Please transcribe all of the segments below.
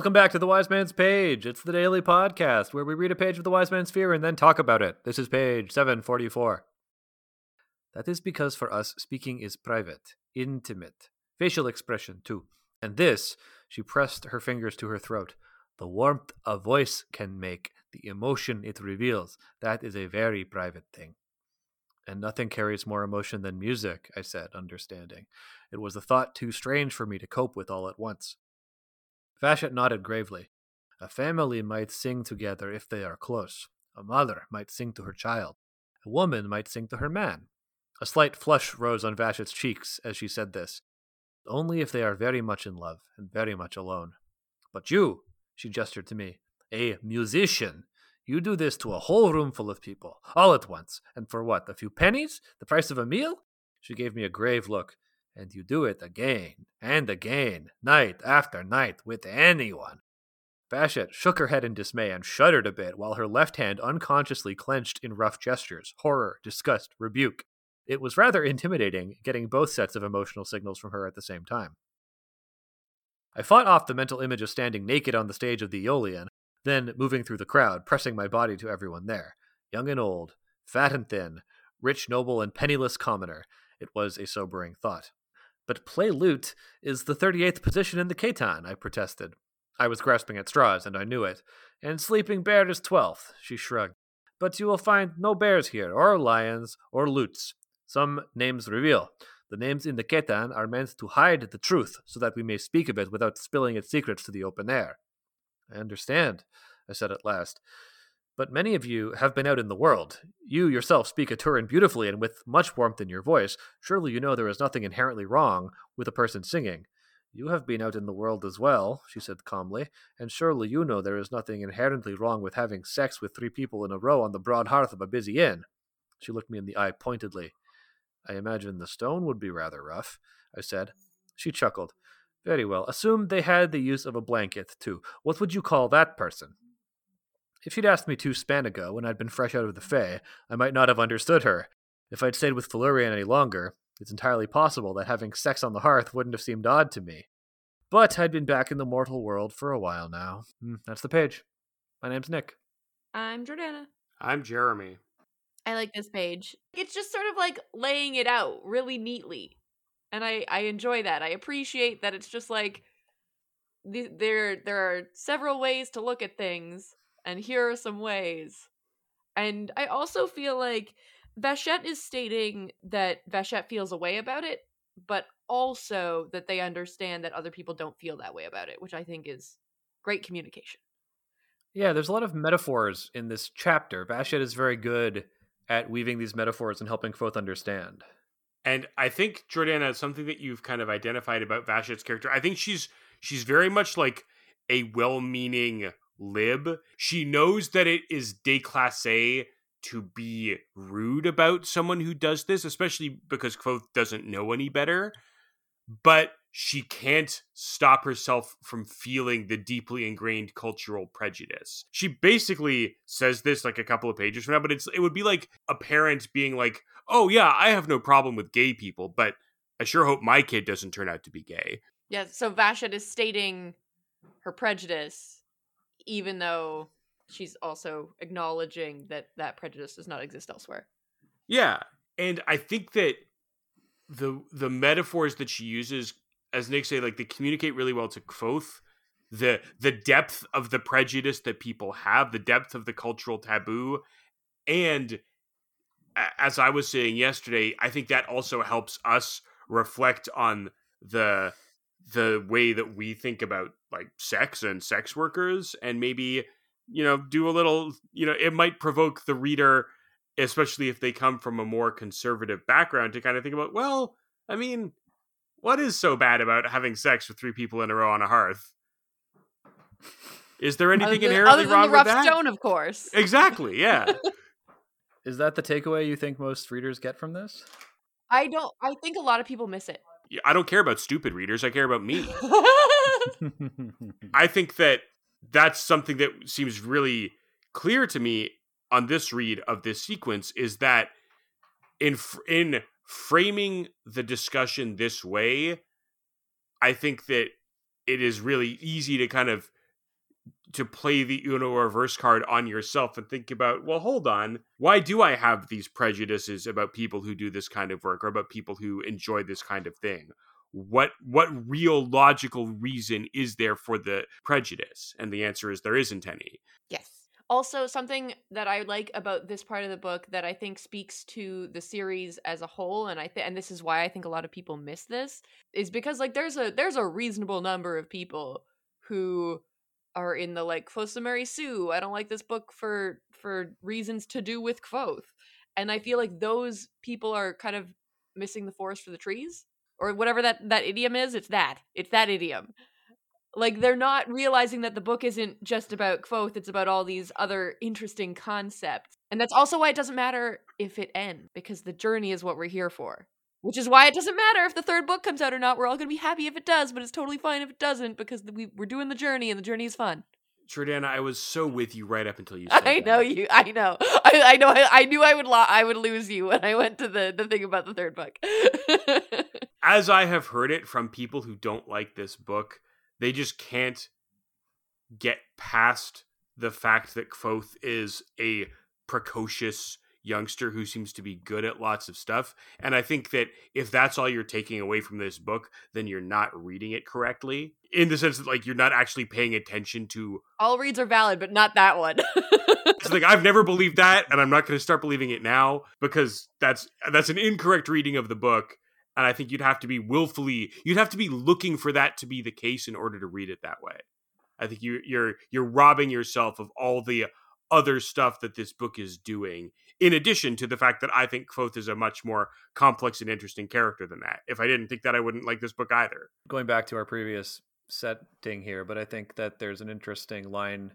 Welcome back to the Wise Man's Page. It's the daily podcast where we read a page of the Wise Man's Fear and then talk about it. This is page 744. That is because for us, speaking is private, intimate, facial expression too. And this, she pressed her fingers to her throat, the warmth a voice can make, the emotion it reveals, that is a very private thing. And nothing carries more emotion than music, I said, understanding. It was a thought too strange for me to cope with all at once. Vashet nodded gravely. A family might sing together if they are close. A mother might sing to her child. A woman might sing to her man. A slight flush rose on Vashet's cheeks as she said this. Only if they are very much in love and very much alone. But you, she gestured to me, a musician, you do this to a whole room full of people, all at once. And for what? A few pennies? The price of a meal? She gave me a grave look. And you do it again and again, night after night, with anyone. Vashet shook her head in dismay and shuddered a bit while her left hand unconsciously clenched in rough gestures horror, disgust, rebuke. It was rather intimidating, getting both sets of emotional signals from her at the same time. I fought off the mental image of standing naked on the stage of the Aeolian, then moving through the crowd, pressing my body to everyone there, young and old, fat and thin, rich, noble, and penniless commoner. It was a sobering thought. But play lute is the 38th position in the Ketan, I protested. I was grasping at straws, and I knew it. And sleeping bear is 12th, she shrugged. But you will find no bears here, or lions, or lutes. Some names reveal. The names in the Ketan are meant to hide the truth, so that we may speak of it without spilling its secrets to the open air. I understand, I said at last. But many of you have been out in the world. You yourself speak Aturan beautifully and with much warmth in your voice. Surely you know there is nothing inherently wrong with a person singing. You have been out in the world as well, she said calmly, and surely you know there is nothing inherently wrong with having sex with three people in a row on the broad hearth of a busy inn. She looked me in the eye pointedly. I imagine the stone would be rather rough, I said. She chuckled. Very well. Assume they had the use of a blanket, too. What would you call that person? If she'd asked me two span ago, when I'd been fresh out of the Fae, I might not have understood her. If I'd stayed with Felurian any longer, it's entirely possible that having sex on the hearth wouldn't have seemed odd to me. But I'd been back in the mortal world for a while now. Mm, that's the page. My name's Nick. I'm Jordana. I'm Jeremy. I like this page. It's just sort of like laying it out really neatly. And I I enjoy that. I appreciate that it's just like there there are several ways to look at things and here are some ways. And I also feel like Vashet is stating that Vashet feels a way about it, but also that they understand that other people don't feel that way about it, which I think is great communication. Yeah, there's a lot of metaphors in this chapter. Vashet is very good at weaving these metaphors and helping Kvothe understand. And I think Jordana, something that you've kind of identified about Vashet's character, I think she's she's very much like a well-meaning lib. She knows that it is déclassé to be rude about someone who does this, especially because Kvothe doesn't know any better. But she can't stop herself from feeling the deeply ingrained cultural prejudice. She basically says this like a couple of pages from now, but it's it would be like a parent being like, "Oh yeah, I have no problem with gay people, but I sure hope my kid doesn't turn out to be gay." Yeah, so Vashet is stating her prejudice even though she's also acknowledging that that prejudice does not exist elsewhere. Yeah, and I think that the the metaphors that she uses as Nick say, like they communicate really well to Kvothe. The the depth of the prejudice that people have, the depth of the cultural taboo, and as I was saying yesterday, I think that also helps us reflect on the the way that we think about like sex and sex workers and maybe you know do a little you know it might provoke the reader especially if they come from a more conservative background to kind of think about well i mean what is so bad about having sex with three people in a row on a hearth? Is there anything other, inherently other wrong the rough with that? stone, of course. Exactly. Yeah. is that the takeaway you think most readers get from this? I don't. I think a lot of people miss it. I don't care about stupid readers. I care about me. I think that that's something that seems really clear to me on this read of this sequence is that in in framing the discussion this way, I think that it is really easy to kind of to play the Uno reverse card on yourself and think about, well, hold on, why do I have these prejudices about people who do this kind of work or about people who enjoy this kind of thing? What what real logical reason is there for the prejudice? And the answer is there isn't any. Yes. Also, something that I like about this part of the book that I think speaks to the series as a whole, and I think, and this is why I think a lot of people miss this, is because like there's a there's a reasonable number of people who are in the like Kvothe Mary Sue. I don't like this book for for reasons to do with Kvothe. And I feel like those people are kind of missing the forest for the trees. Or whatever that, that idiom is, it's that. It's that idiom. Like they're not realizing that the book isn't just about Kvothe, it's about all these other interesting concepts. And that's also why it doesn't matter if it ends, because the journey is what we're here for. Which is why it doesn't matter if the third book comes out or not. We're all going to be happy if it does, but it's totally fine if it doesn't because we, we're doing the journey and the journey is fun. Jordana, I was so with you right up until you said I that. know you. I know. I, I know. I, I knew I would. Lo- I would lose you when I went to the the thing about the third book. As I have heard it from people who don't like this book, they just can't get past the fact that Kvothe is a precocious youngster who seems to be good at lots of stuff. And I think that if that's all you're taking away from this book, then you're not reading it correctly. In the sense that like you're not actually paying attention to all reads are valid, but not that one. it's like I've never believed that, and I'm not going to start believing it now because that's that's an incorrect reading of the book. And I think you'd have to be willfully, you'd have to be looking for that to be the case in order to read it that way. I think you, you're you're robbing yourself of all the other stuff that this book is doing. In addition to the fact that I think Kvothe is a much more complex and interesting character than that. If I didn't think that, I wouldn't like this book either. Going back to our previous setting here, but I think that there's an interesting line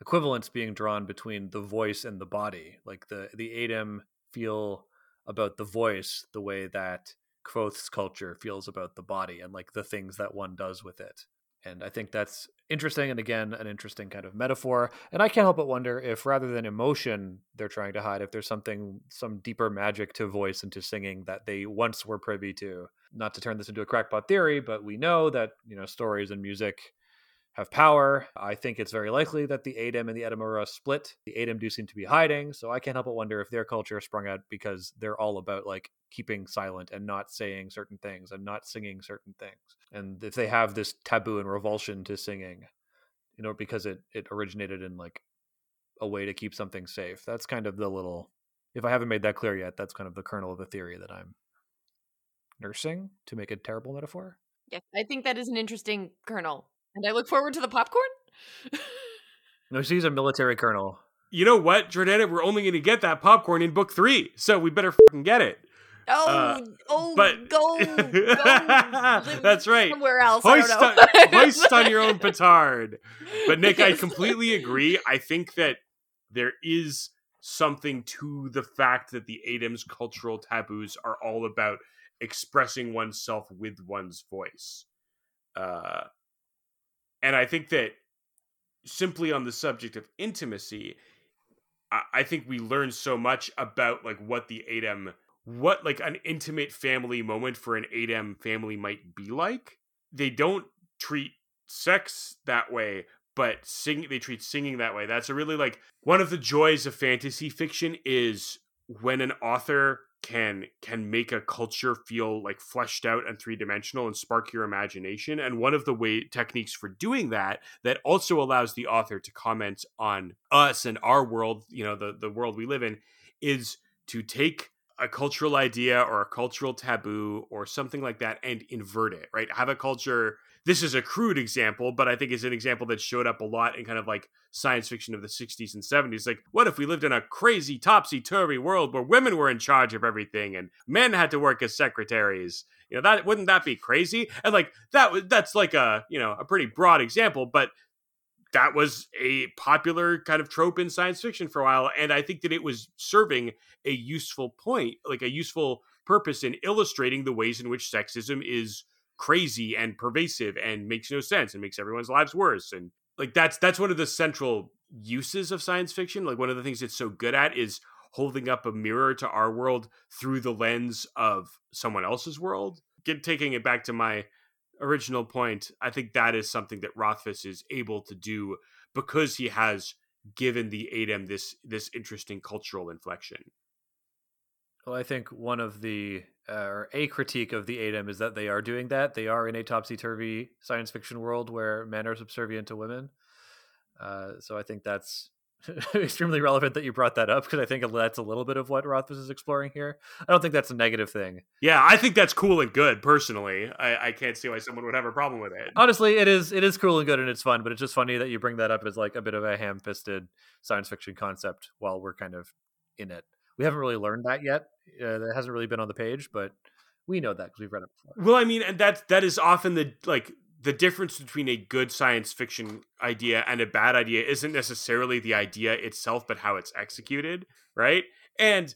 equivalence being drawn between the voice and the body. Like the the Adem feel about the voice the way that Kvothe's culture feels about the body and like the things that one does with it. And I think that's interesting and again an interesting kind of metaphor. And I can't help but wonder if rather than emotion they're trying to hide, if there's something some deeper magic to voice and to singing that they once were privy to. Not to turn this into a crackpot theory, but we know that, you know, stories and music have power. I think it's very likely that the Adem and the Edema Ruh split. The Adem do seem to be hiding, so I can't help but wonder if their culture sprung out because they're all about like keeping silent and not saying certain things and not singing certain things. And if they have this taboo and revulsion to singing, you know, because it it originated in like a way to keep something safe. That's kind of the little if I haven't made that clear yet, that's kind of the kernel of the theory that I'm nursing to make a terrible metaphor. Yes, I think that is an interesting kernel. And I look forward to the popcorn. no, she's a military colonel. You know what, Jordana? We're only going to get that popcorn in book three, so we better fucking get it. Oh, uh, oh, but go, go that's right. Somewhere else, hoist, on, hoist on your own petard. But Nick, I completely agree. I think that there is something to the fact that the Adem's cultural taboos are all about expressing oneself with one's voice. Uh, and I think that simply on the subject of intimacy, I, think we learn so much about like what the Adem what like an intimate family moment for an Adem family might be like. They don't treat sex that way, but sing they treat singing that way. That's a really like one of the joys of fantasy fiction is when an author can can make a culture feel like fleshed out and three-dimensional and spark your imagination and one of the way techniques for doing that that also allows the author to comment on us and our world you know the the world we live in is to take a cultural idea or a cultural taboo or something like that and invert it right have a culture this is a crude example, but I think it's an example that showed up a lot in kind of like science fiction of the 60s and 70s. Like, what if we lived in a crazy, topsy turvy world where women were in charge of everything and men had to work as secretaries? You know, that wouldn't that be crazy? And like that that's like a you know a pretty broad example, but that was a popular kind of trope in science fiction for a while, and I think that it was serving a useful point, like a useful purpose in illustrating the ways in which sexism is crazy and pervasive and makes no sense and makes everyone's lives worse and like that's that's one of the central uses of science fiction. Like one of the things it's so good at is holding up a mirror to our world through the lens of someone else's world. Get taking it back to my original point i think that is something that rothfuss is able to do because he has given the Adem this this interesting cultural inflection. Well, I think one of the uh, or a critique of the Adem is that they are doing that. They are in a topsy turvy science fiction world where men are subservient to women. Uh, so I think that's extremely relevant that you brought that up because I think that's a little bit of what Rothfuss is exploring here. I don't think that's a negative thing. Yeah, I think that's cool and good. Personally, I, I can't see why someone would have a problem with it. Honestly, it is it is cool and good and it's fun, but it's just funny that you bring that up as like a bit of a ham fisted science fiction concept while we're kind of in it. We haven't really learned that yet. Uh, that hasn't really been on the page, but we know that because we've read it before. Well, I mean, and that that is often the like the difference between a good science fiction idea and a bad idea isn't necessarily the idea itself, but how it's executed, right? And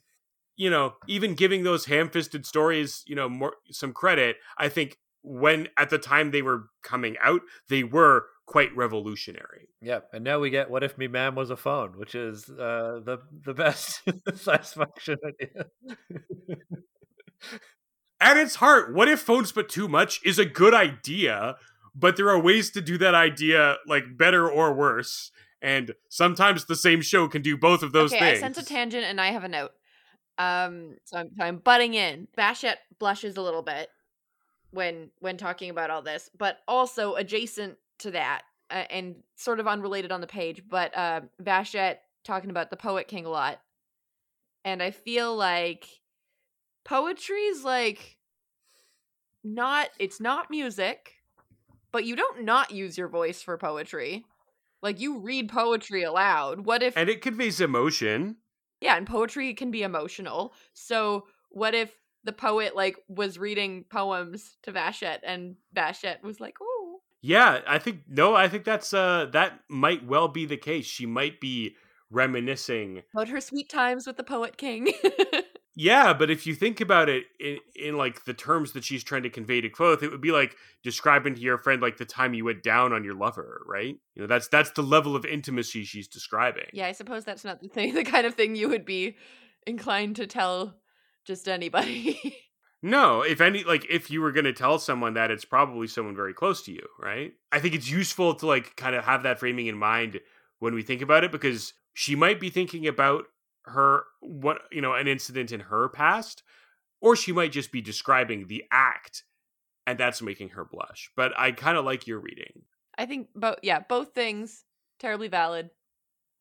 you know, even giving those ham-fisted stories, you know, more some credit, I think when at the time they were coming out, they were quite revolutionary. Yep, and now we get "What if me man was a phone," which is uh, the the best science fiction idea. At its heart, what if phones but too much is a good idea, but there are ways to do that idea like better or worse, and sometimes the same show can do both of those okay, things. I sense a tangent and I have a note. Um, so I'm, so I'm butting in. Vashet blushes a little bit when when talking about all this, but also adjacent to that uh, and sort of unrelated on the page, but uh, Vashet talking about the poet king a lot, and I feel like poetry's like not it's not music, but you don't not use your voice for poetry. Like you read poetry aloud. What if and it conveys emotion. yeah, and poetry can be emotional. So what if the poet like was reading poems to Vashet and Vashet was like, "Oh, Yeah, I think no, I think that's uh that might well be the case. She might be reminiscing. about her sweet times with the poet king." Yeah, but if you think about it in, in like the terms that she's trying to convey to Kvothe, it would be like describing to your friend like the time you went down on your lover, right? You know, that's that's the level of intimacy she's describing. yeah, I suppose that's not the thing, the kind of thing you would be inclined to tell just anybody. No, if any like if you were going to tell someone that it's probably someone very close to you, right? I think it's useful to like kind of have that framing in mind when we think about it because she might be thinking about her what, you know, an incident in her past or she might just be describing the act and that's making her blush. But I kind of like your reading. I think both yeah, both things terribly valid.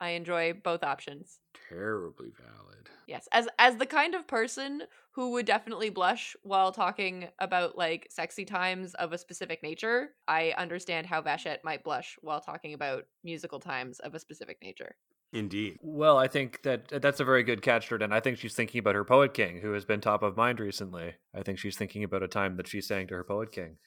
I enjoy both options. Terribly valid. Yes, as as the kind of person who would definitely blush while talking about like sexy times of a specific nature, I understand how Vashet might blush while talking about musical times of a specific nature. Indeed. Well, I think that that's a very good catch, Jordan. I think she's thinking about her poet king, who has been top of mind recently. I think she's thinking about a time that she sang to her poet king.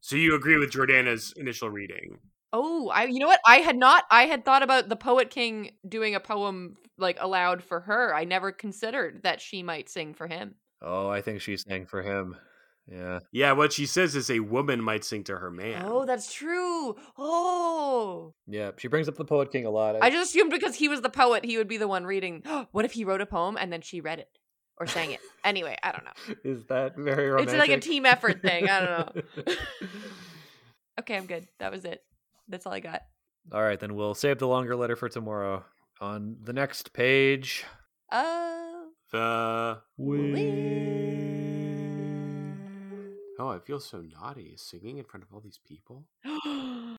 So you agree with Jordana's initial reading? Oh, I you know what? I had not I had thought about the poet king doing a poem like aloud for her. I never considered that she might sing for him. Oh, I think she sang for him. Yeah. Yeah, what she says is a woman might sing to her man. Oh, that's true. Oh. Yeah. She brings up the poet king a lot. I just assumed because he was the poet, he would be the one reading. what if he wrote a poem and then she read it or sang it? Anyway, I don't know. Is that very romantic? It's like a team effort thing. I don't know. okay, I'm good. That was it. That's all I got. All right, then we'll save the longer letter for tomorrow. On the next page. Uh, The Oh, I feel so naughty singing in front of all these people.